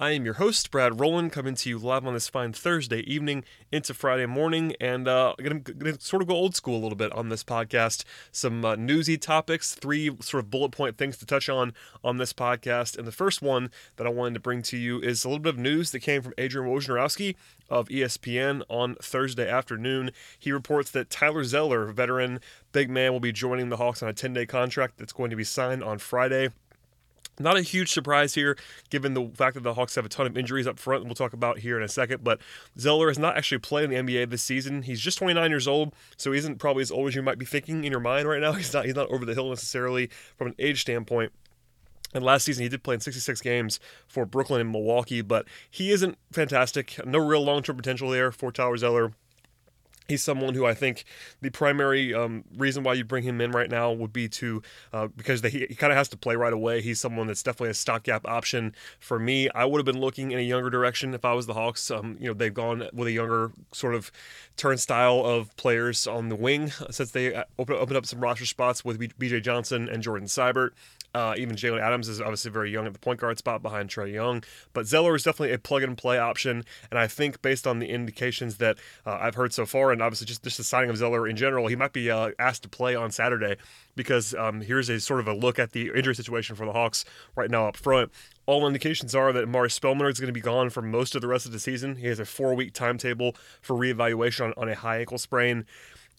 I am your host, Brad Rowland, coming to you live on this fine Thursday evening into Friday morning, and uh, I'm going to sort of go old school a little bit on this podcast. Some uh, newsy topics, three sort of bullet point things to touch on on this podcast. And the first one that I wanted to bring to you is a little bit of news that came from Adrian Wojnarowski of ESPN on Thursday afternoon. He reports that Tyler Zeller, veteran big man, will be joining the Hawks on a 10 day contract that's going to be signed on Friday. Not a huge surprise here, given the fact that the Hawks have a ton of injuries up front, we'll talk about here in a second. But Zeller has not actually played in the NBA this season. He's just 29 years old, so he isn't probably as old as you might be thinking in your mind right now. He's not. He's not over the hill necessarily from an age standpoint. And last season, he did play in 66 games for Brooklyn and Milwaukee, but he isn't fantastic. No real long term potential there for Tyler Zeller. He's someone who I think the primary um, reason why you bring him in right now would be to uh, because he, he kind of has to play right away. He's someone that's definitely a stopgap option for me. I would have been looking in a younger direction if I was the Hawks. Um, you know, they've gone with a younger sort of turnstile of players on the wing since they uh, opened, up some roster spots with B.J. Johnson and Jordan Sibert. Uh, even Jalen Adams is obviously very young at the point guard spot behind Trae Young, but Zeller is definitely a plug and play option. And I think based on the indications that uh, I've heard so far, and obviously just, just the signing of Zeller in general, he might be uh, asked to play on Saturday because um, here's a sort of a look at the injury situation for the Hawks right now up front. All indications are that Omari Spellman is going to be gone for most of the rest of the season. He has a four week timetable for reevaluation on, on a high ankle sprain.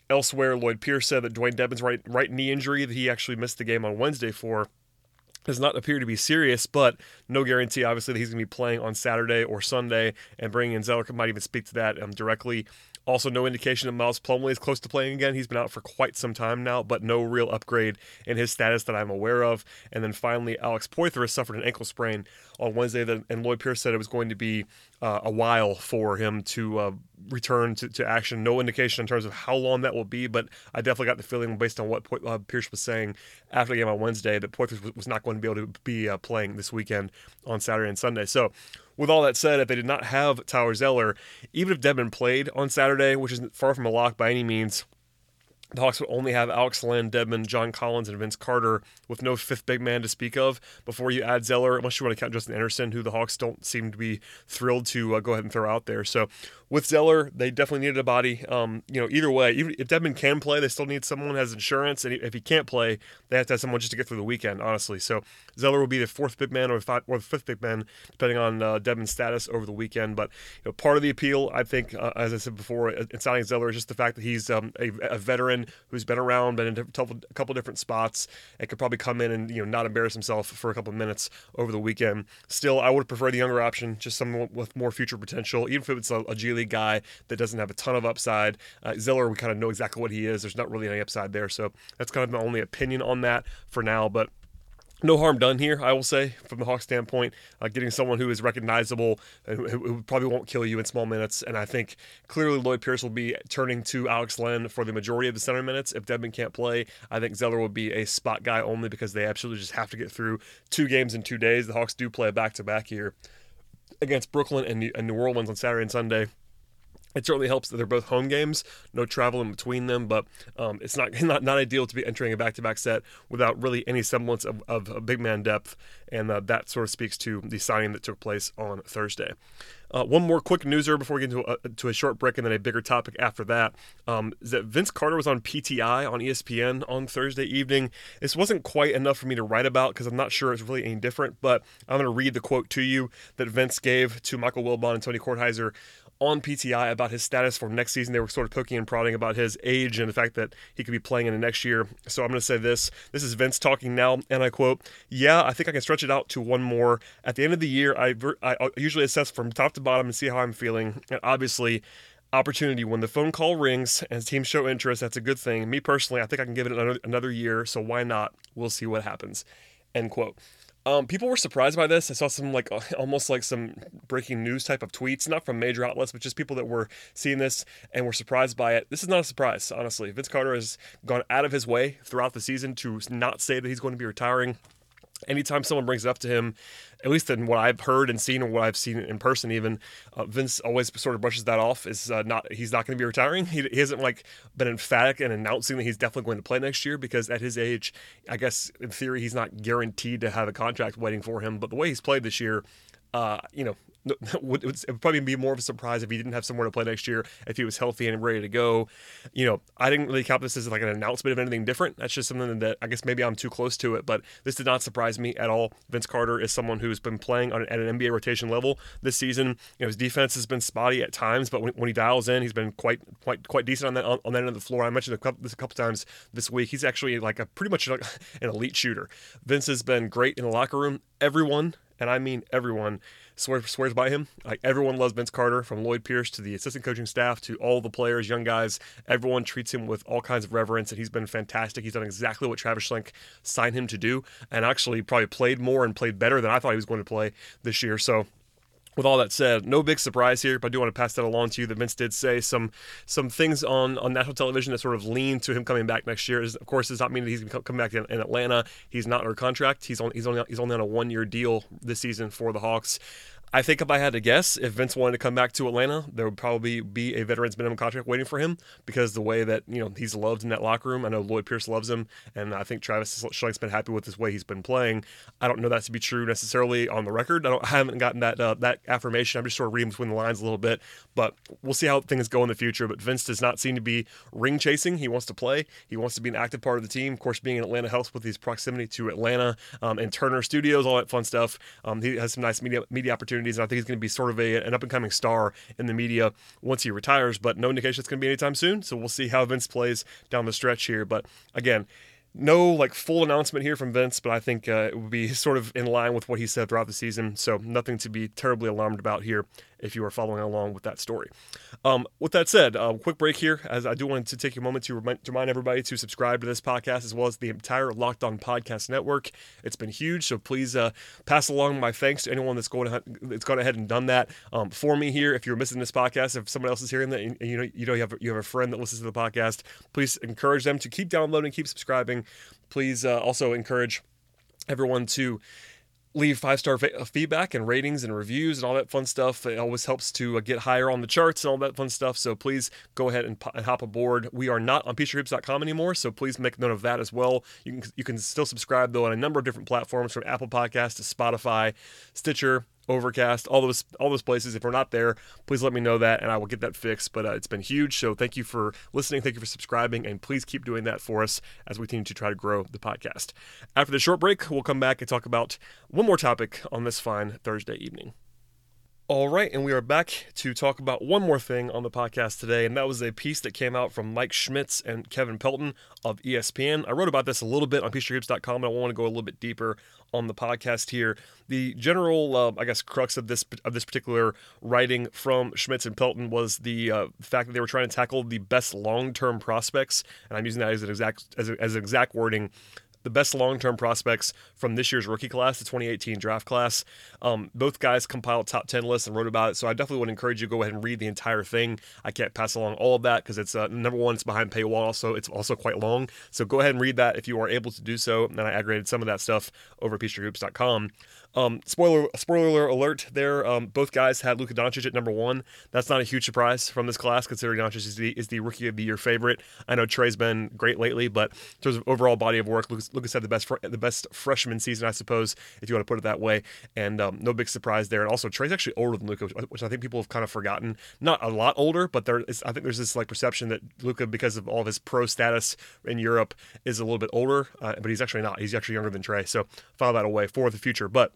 Elsewhere, Lloyd Pierce said that Dewayne Dedmon's right right knee injury that he actually missed the game on Wednesday for does not appear to be serious, but no guarantee, obviously, that he's going to be playing on Saturday or Sunday. And bringing in Zeller might even speak to that um, directly. Also, no indication that Miles Plumlee is close to playing again. He's been out for quite some time now, but no real upgrade in his status that I'm aware of. And then finally, Alex Poythress suffered an ankle sprain on Wednesday, that, and Lloyd Pierce said it was going to be uh, a while for him to uh, return to, to, action. No indication in terms of how long that will be, but I definitely got the feeling, based on what uh, Pierce was saying after the game on Wednesday, that Poythress was, was not going to be able to be uh, playing this weekend on Saturday and Sunday. So, with all that said, if they did not have Tyler Zeller, even if Dedmon played on Saturday, which is far from a lock by any means, the Hawks would only have Alex Len, Dedmon, John Collins, and Vince Carter with no fifth big man to speak of before you add Zeller, unless you want to count Justin Anderson, who the Hawks don't seem to be thrilled to uh, go ahead and throw out there. So with Zeller, they definitely needed a body. Um, you know, either way, even if Dedmon can play, they still need someone who has insurance, and if he can't play, they have to have someone just to get through the weekend. Honestly, so Zeller will be the fourth big man or, five, or the fifth big man, depending on uh, Dedmon's status over the weekend. But you know, part of the appeal, I think, uh, as I said before, in signing Zeller is just the fact that he's um, a, a, veteran who's been around, been in a couple different spots, and could probably come in and you know not embarrass himself for a couple minutes over the weekend. Still, I would prefer the younger option, just someone with more future potential, even if it's a, a G League guy that doesn't have a ton of upside. Uh, Zeller, we kind of know exactly what he is. There's not really any upside there, so that's kind of my only opinion on that for now. But no harm done here, I will say, from the Hawks standpoint. Uh, getting someone who is recognizable, who, who, probably won't kill you in small minutes. And I think clearly Lloyd Pierce will be turning to Alex Len for the majority of the center minutes. If Dedmon can't play, I think Zeller will be a spot guy only because they absolutely just have to get through two games in two days. The Hawks do play a back to back here against Brooklyn and New Orleans on Saturday and Sunday. It certainly helps that they're both home games, no travel in between them, but um, it's not, not not ideal to be entering a back-to-back set without really any semblance of, of a big man depth, and uh, that sort of speaks to the signing that took place on Thursday. Uh, one more quick newser before we get into a, to a short break and then a bigger topic after that um, is that Vince Carter was on PTI on ESPN on Thursday evening. This wasn't quite enough for me to write about because I'm not sure it's really any different, but I'm going to read the quote to you that Vince gave to Michael Wilbon and Tony Kornheiser on PTI about his status for next season. They were sort of poking and prodding about his age and the fact that he could be playing in the next year. So I'm going to say this. This is Vince talking now, and I quote, Yeah, I think I can stretch it out to one more. At the end of the year, I, I usually assess from top to bottom and see how I'm feeling. And obviously, opportunity when the phone call rings and teams show interest, that's a good thing. Me personally, I think I can give it another, another year, so why not? We'll see what happens. End quote. Um, people were surprised by this. I saw some like almost like some breaking news type of tweets, not from major outlets, but just people that were seeing this and were surprised by it. This is not a surprise, honestly. Vince Carter has gone out of his way throughout the season to not say that he's going to be retiring anytime someone brings it up to him, at least in what I've heard and seen or what I've seen in person, even uh, Vince always sort of brushes that off. Is uh, not he's not going to be retiring. He, he, hasn't like been emphatic in announcing that he's definitely going to play next year because at his age, I guess in theory he's not guaranteed to have a contract waiting for him. But the way he's played this year, uh, you know, it would probably be more of a surprise if he didn't have somewhere to play next year if he was healthy and ready to go. You know, I didn't really count this as like an announcement of anything different. That's just something that I guess maybe I'm too close to it, but this did not surprise me at all. Vince Carter is someone who's been playing on, at an NBA rotation level this season. You know, his defense has been spotty at times, but when, when he dials in, he's been quite quite quite decent on that on, on that end of the floor. I mentioned a couple, this a couple times this week. He's actually like a pretty much like an elite shooter. Vince has been great in the locker room. Everyone, and I mean everyone swears, swears by him. Like everyone loves Vince Carter, from Lloyd Pierce to the assistant coaching staff to all the players, young guys. Everyone treats him with all kinds of reverence, and he's been fantastic. He's done exactly what Travis Schlenk signed him to do, and actually probably played more and played better than I thought he was going to play this year. So with all that said, no big surprise here, but I do want to pass that along to you that Vince did say some some things on, on national television that sort of lean to him coming back next year. Is, Of course, does not mean that he's going to come back in, in, Atlanta. He's not under contract. He's on, he's only he's only on a one year deal this season for the Hawks. I think if I had to guess, if Vince wanted to come back to Atlanta, there would probably be a veterans minimum contract waiting for him because the way that you know he's loved in that locker room. I know Lloyd Pierce loves him, and I think Travis Schlenk's been happy with his way he's been playing. I don't know that to be true necessarily on the record. I, I haven't gotten that uh, that affirmation. I'm just sort of reading between the lines a little bit, but we'll see how things go in the future. But Vince does not seem to be ring chasing. He wants to play. He wants to be an active part of the team. Of course, being in Atlanta helps with his proximity to Atlanta um, and Turner Studios, all that fun stuff. Um, he has some nice media media opportunities, and I think he's going to be sort of a, an up and coming star in the media once he retires, but no indication it's going to be anytime soon. So we'll see how Vince plays down the stretch here. But again, no like full announcement here from Vince, but I think uh, it would be sort of in line with what he said throughout the season. So nothing to be terribly alarmed about here if you are following along with that story. Um, with that said, uh, quick break here, as I do want to take a moment to remind, to remind everybody to subscribe to this podcast as well as the entire Locked On Podcast Network. It's been huge, so please uh, pass along my thanks to anyone that's going that's gone ahead and done that um, for me here. If you're missing this podcast, if someone else is hearing that, and, you know you know you have you have a friend that listens to the podcast, please encourage them to keep downloading, keep subscribing. Please uh, also encourage everyone to leave five star uh, feedback and ratings and reviews and all that fun stuff. It always helps to uh, get higher on the charts and all that fun stuff. So please go ahead and, hop aboard. We are not on PeachtreeHoops.com anymore, so please make note of that as well. You can you can still subscribe though on a number of different platforms from Apple Podcasts to Spotify, Stitcher, Overcast, all those all those places. If we're not there, please let me know that, and I will get that fixed. But uh, it's been huge, so thank you for listening, thank you for subscribing, and please keep doing that for us as we continue to try to grow the podcast. After the short break, we'll come back and talk about one more topic on this fine Thursday evening. All right, and we are back to talk about one more thing on the podcast today, and that was a piece that came out from Mike Schmitz and Kevin Pelton of ESPN. I wrote about this a little bit on PeachtreeHoops.com, and I want to go a little bit deeper on the podcast here. The general, uh, I guess, crux of this of this particular writing from Schmitz and Pelton was the uh, fact that they were trying to tackle the best long term prospects, and I'm using that as an exact as, a, as an exact wording the best long term prospects from this year's rookie class, the 2018 draft class. Um, both guys compiled top 10 lists and wrote about it, so I definitely would encourage you to go ahead and read the entire thing. I can't pass along all of that because it's uh, number one, it's behind paywall, also it's also quite long. So go ahead and read that if you are able to do so. And I aggregated some of that stuff over at. Um, spoiler spoiler alert there. Um, both guys had Luka Doncic at number one. That's not a huge surprise from this class, considering Doncic is the, is the rookie of the year favorite. I know Trae's been great lately, but in terms of overall body of work, Luka's, Luka's had the best the best freshman season, I suppose, if you want to put it that way. And um, no big surprise there. And also, Trae's actually older than Luka, which I think people have kind of forgotten. Not a lot older, but there is, I think there's this like perception that Luka, because of all of his pro status in Europe, is a little bit older, uh, but he's actually not. He's actually younger than Trae. So file that away for the future. But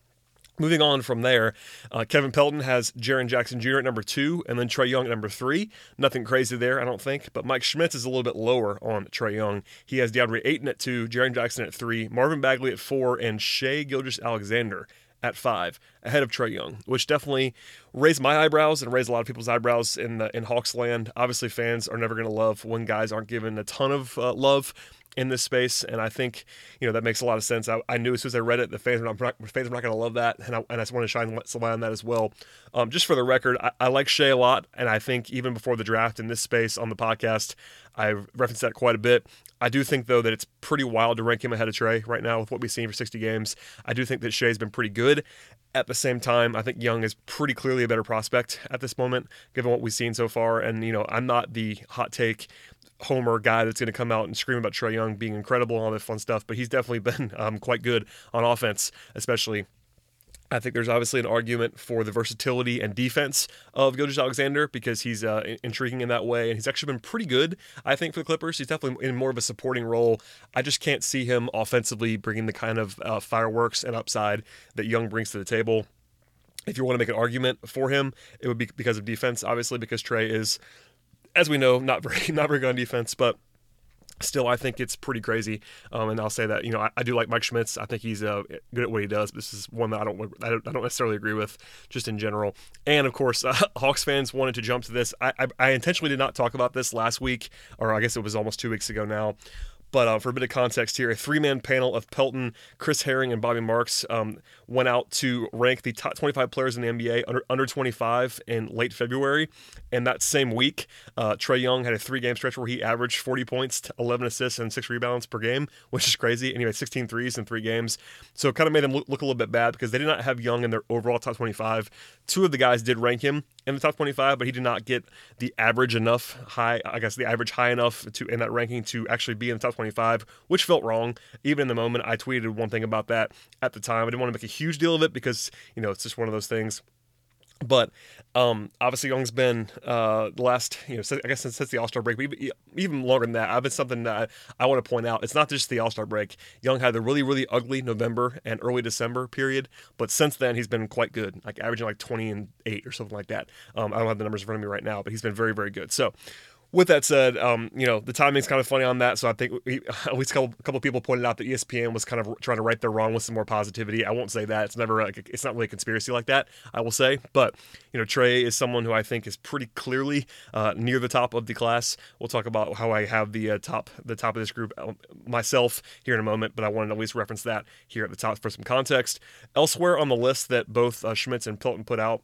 Moving on from there, uh, Kevin Pelton has Jaren Jackson Jr. at number two, and then Trae Young at number three. Nothing crazy there, I don't think. But Mike Schmitz is a little bit lower on Trae Young. He has DeAndre Ayton at two, Jaren Jackson at three, Marvin Bagley at four, and Shai Gilgeous-Alexander at five, ahead of Trae Young, which definitely raised my eyebrows and raised a lot of people's eyebrows in the, in Hawks land. Obviously, fans are never going to love when guys aren't given a ton of uh, love in this space, and I think you know that makes a lot of sense. I, I knew as soon as I read it, the fans are not fans are not going to love that, and I, and I just want to shine some light on that as well. Um, just for the record, I, I like Shai a lot, and I think even before the draft in this space on the podcast, I've referenced that quite a bit. I do think though that it's pretty wild to rank him ahead of Trae right now with what we've seen for 60 games. I do think that Shai's been pretty good. At the same time, I think Young is pretty clearly a better prospect at this moment, given what we've seen so far. And you know, I'm not the hot take homer guy that's going to come out and scream about Trae Young being incredible and all this fun stuff, but he's definitely been um, quite good on offense, especially I think there's obviously an argument for the versatility and defense of Gilgeous-Alexander because he's uh, intriguing in that way, and he's actually been pretty good. I think for the Clippers, he's definitely in more of a supporting role. I just can't see him offensively bringing the kind of uh, fireworks and upside that Young brings to the table. If you want to make an argument for him, it would be because of defense, obviously, because Trae is, as we know, not very not very good on defense, but still i think it's pretty crazy. Um, and i'll say that you know I, I, do like mike schmitz. I think he's uh, good at what he does this is one that i don't i don't, I don't necessarily agree with just in general. And of course uh, hawks fans wanted to jump to this. I, I, I intentionally did not talk about this last week or i guess it was almost two weeks ago now but uh, for a bit of context here, a three man panel of Pelton, Chris Herring, and Bobby Marks um, went out to rank the top 25 players in the NBA under, under 25 in late February. And that same week, uh, Trae Young had a three game stretch where he averaged 40 points, 11 assists, and six rebounds per game, which is crazy. And he had 16 threes in three games. So it kind of made them look, look a little bit bad because they did not have Young in their overall top 25. Two of the guys did rank him in the top 25, but he did not get the average enough high, I guess the average high enough to in that ranking to actually be in the top 25, which felt wrong. Even in the moment, I tweeted one thing about that at the time. I didn't want to make a huge deal of it because, you know, it's just one of those things. But um, obviously, Young's been uh, the last, you know, I guess since, since the All Star break, but even, longer than that. I've been something that I, I want to point out. It's not just the All Star break. Young had the really, really ugly November and early December period, but since then he's been quite good, like averaging like 20 and eight or something like that. Um, I don't have the numbers in front of me right now, but he's been very, very good. So with that said, um, you know, the timing's kind of funny on that. So I think we, at least a couple, a couple people pointed out that ESPN was kind of trying to right their wrong with some more positivity. I won't say that. It's never like, it's not really a conspiracy like that, I will say. But, you know, Trae is someone who I think is pretty clearly uh, near the top of the class. We'll talk about how I have the uh, top, the top of this group uh, myself here in a moment, but I wanted to at least reference that here at the top for some context. Elsewhere on the list that both uh, Schmitz and Pelton put out,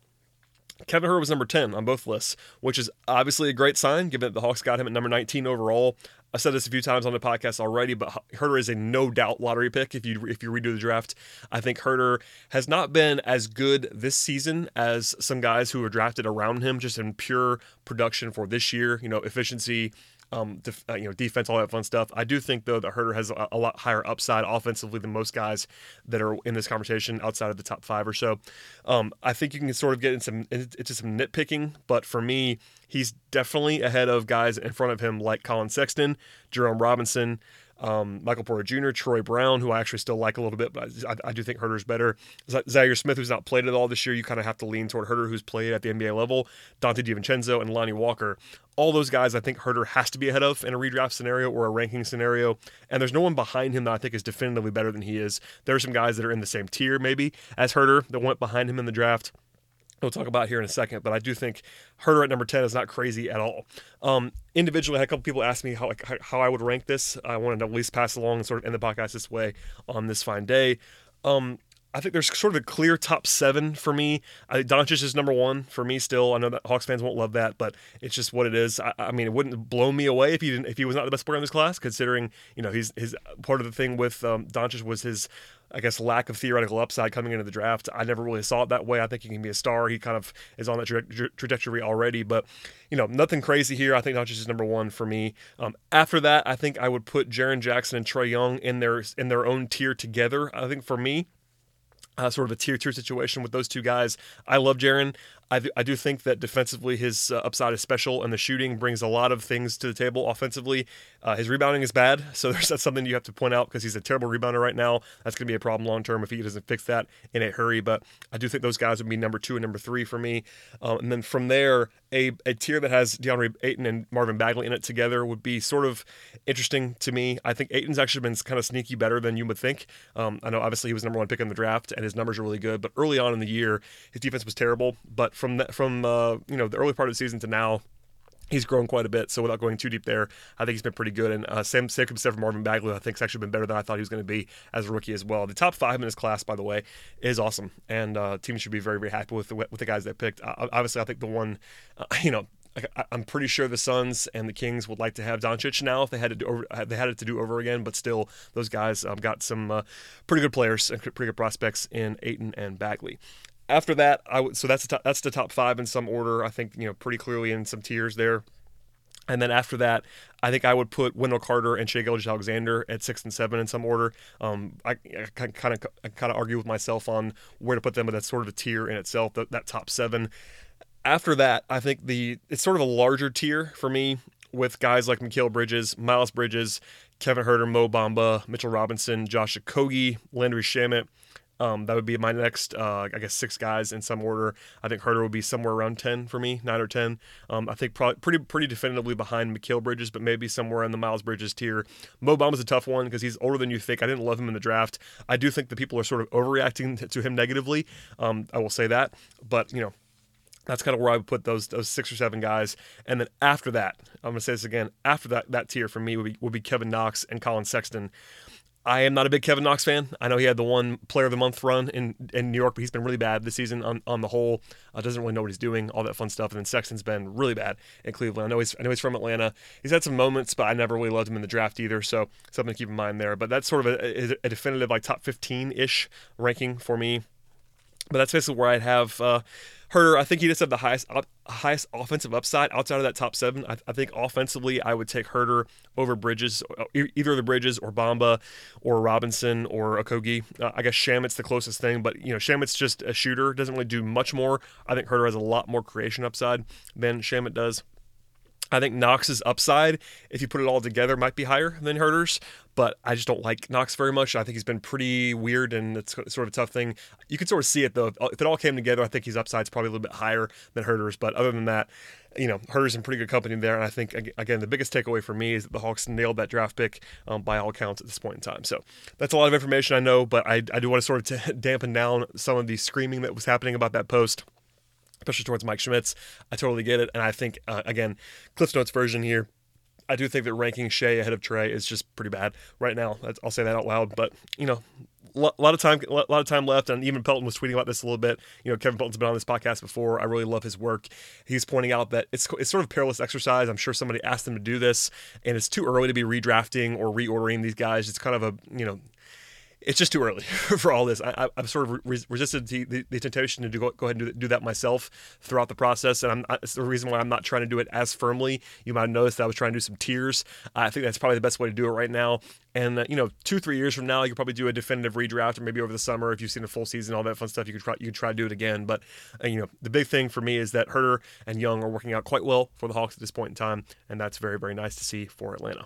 Kevin Huerter was number 10 on both lists, which is obviously a great sign given that the Hawks got him at number 19 overall. I said this a few times on the podcast already, but Huerter is a no doubt lottery pick if you if you redo the draft. I think Huerter has not been as good this season as some guys who were drafted around him, just in pure production for this year. You know, efficiency, um, def, uh, you know, defense, all that fun stuff. I do think though that Huerter has a, a, lot higher upside offensively than most guys that are in this conversation outside of the top five or so. Um, I think you can sort of get into some into some nitpicking, but for me, he's definitely ahead of guys in front of him like Collin Sexton, Jerome Robinson um, Michael Porter Jr., Troy Brown, who I actually still like a little bit, but I, I do think Huerter's better. Zhaire Smith, who's not played at all this year, you kind of have to lean toward Huerter, who's played at the NBA level. Donte DiVincenzo and Lonnie Walker. All those guys I think Huerter has to be ahead of in a redraft scenario or a ranking scenario. And there's no one behind him that I think is definitively better than he is. There are some guys that are in the same tier, maybe, as Huerter that went behind him in the draft we'll talk about here in a second, but I do think Huerter at number 10 is not crazy at all. Um, individually, I had a couple people ask me how, like, how I would rank this. I wanted to at least pass along and sort of end the podcast this way on this fine day. Um, I think there's sort of a clear top seven for me. I, Doncic is number one for me still. I know that Hawks fans won't love that, but it's just what it is. I, I mean, it wouldn't blow me away if he didn't if he was not the best player in this class, considering you know he's his part of the thing with um, Doncic was his I guess lack of theoretical upside coming into the draft. I never really saw it that way. I think he can be a star. He kind of is on that tra- trajectory already, but you know, nothing crazy here. I think Doncic is number one for me. Um, after that, I think I would put Jaren Jackson and Trae Young in their in their own tier together. I think for me, uh, sort of a tier two situation with those two guys. I love Jaren. I, I do think that defensively his uh, upside is special, and the shooting brings a lot of things to the table offensively. Uh, his rebounding is bad, so there's that's something you have to point out because he's a terrible rebounder right now. That's going to be a problem long term if he doesn't fix that in a hurry. But I do think those guys would be number two and number three for me. Um, and then from there, a, a tier that has DeAndre Ayton and Marvin Bagley in it together would be sort of interesting to me. I think Ayton's actually been kind of sneaky better than you would think. Um, I know obviously he was number one pick in the draft and his numbers are really good, but early on in the year his defense was terrible. But from that, from uh, you know the early part of the season to now, he's grown quite a bit. So without going too deep there, I think he's been pretty good. And uh, could be said for Marvin Bagley. I think he's actually been better than I thought he was going to be as a rookie as well. The top five in his class, by the way, is awesome, and uh, teams should be very very happy with the with the guys they picked. Uh, obviously, I think the one, uh, you know. I'm pretty sure the Suns and the Kings would like to have Doncic now if they had to do over, they had it to do over again. But still, those guys um, got some uh, pretty good players and pretty good prospects in Ayton and Bagley after that, I would so that's the top, that's the top five in some order. I think you know pretty clearly in some tiers there. And then after that, I think I would put Wendell Carter and Shai Gilgeous-Alexander at six and seven in some order. Um, I, I kind of I kind of argue with myself on where to put them, but that's sort of a tier in itself. That, that top seven. After that, I think the it's sort of a larger tier for me with guys like Mikal Bridges, Miles Bridges, Kevin Huerter, Mo Bamba, Mitchell Robinson, Josh Okogie, Landry Shamet. Um, that would be my next, uh, I guess, six guys in some order. I think Huerter would be somewhere around ten for me, nine or ten. Um, I think probably pretty pretty definitively behind Mikal Bridges, but maybe somewhere in the Miles Bridges tier. Mo Bamba's a tough one because he's older than you think. I didn't love him in the draft. I do think that people are sort of overreacting to him negatively. Um, I will say that, but you know. That's kind of where I would put those those six or seven guys, and then after that, I'm gonna say this again. After that, that tier for me would be would be Kevin Knox and Collin Sexton. I am not a big Kevin Knox fan. I know he had the one Player of the Month run in, in New York, but he's been really bad this season on, on the whole. Uh, doesn't really know what he's doing, all that fun stuff. And then Sexton's been really bad in Cleveland. I know he's I know he's from Atlanta. He's had some moments, but I never really loved him in the draft either. So something to keep in mind there. But that's sort of a, a definitive like top 15 ish ranking for me. But that's basically where I'd have. Uh, Huerter, I think he just had the highest highest offensive upside outside of that top seven. I, I think offensively, I would take Huerter over Bridges, uh, either the Bridges or Bamba or Robinson or Okogie. Uh, I guess Shamet's the closest thing, but you know Shamet's just a shooter, doesn't really do much more. I think Huerter has a lot more creation upside than Shamet does. I think Knox's upside, if you put it all together, might be higher than Huerter's, but I just don't like Knox very much. I think he's been pretty weird, and it's sort of a tough thing. You can sort of see it though. If it all came together, I think his upside's probably a little bit higher than Huerter's. But other than that, you know, Huerter's in pretty good company there. And I think again, the biggest takeaway for me is that the Hawks nailed that draft pick um, by all accounts at this point in time. So that's a lot of information I know, but I, I do want to sort of t- dampen down some of the screaming that was happening about that post especially towards Mike Schmitz. I totally get it. And I think, uh, again, Cliff Notes version here, I do think that ranking Shai ahead of Trae is just pretty bad right now. I'll say that out loud. But, you know, a lot of time, a lot of time left, and even Pelton was tweeting about this a little bit. You know, Kevin Pelton's been on this podcast before. I really love his work. He's pointing out that it's it's sort of a perilous exercise. I'm sure somebody asked him to do this, and it's too early to be redrafting or reordering these guys. It's kind of a you know it's just too early for all this. I, have sort of re- resisted the, the, the, temptation to go, go ahead and do, do, that myself throughout the process, and I'm, it's the reason why I'm not trying to do it as firmly. You might have noticed that I was trying to do some tiers. I think that's probably the best way to do it right now. And uh, you know, two three years from now, you could probably do a definitive redraft, or maybe over the summer if you've seen a full season, all that fun stuff. You could try you could try to do it again. But uh, you know, the big thing for me is that Huerter and Young are working out quite well for the Hawks at this point in time, and that's very very nice to see for Atlanta.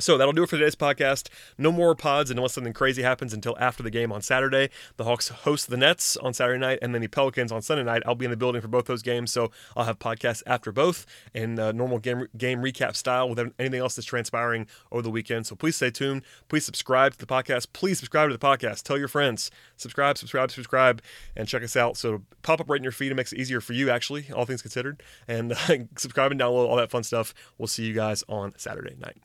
So that'll do it for today's podcast. No more pods unless something crazy happens until after the game on Saturday. The Hawks host the Nets on Saturday night and then the Pelicans on Sunday night. I'll be in the building for both those games, so I'll have podcasts after both in uh, normal game game recap style with anything else that's transpiring over the weekend. So please stay tuned. Please subscribe to the podcast. Please subscribe to the podcast. Tell your friends. Subscribe, subscribe, subscribe, and check us out. So pop up right in your feed. It makes it easier for you, actually, all things considered. And uh, subscribe and download all that fun stuff. We'll see you guys on Saturday night.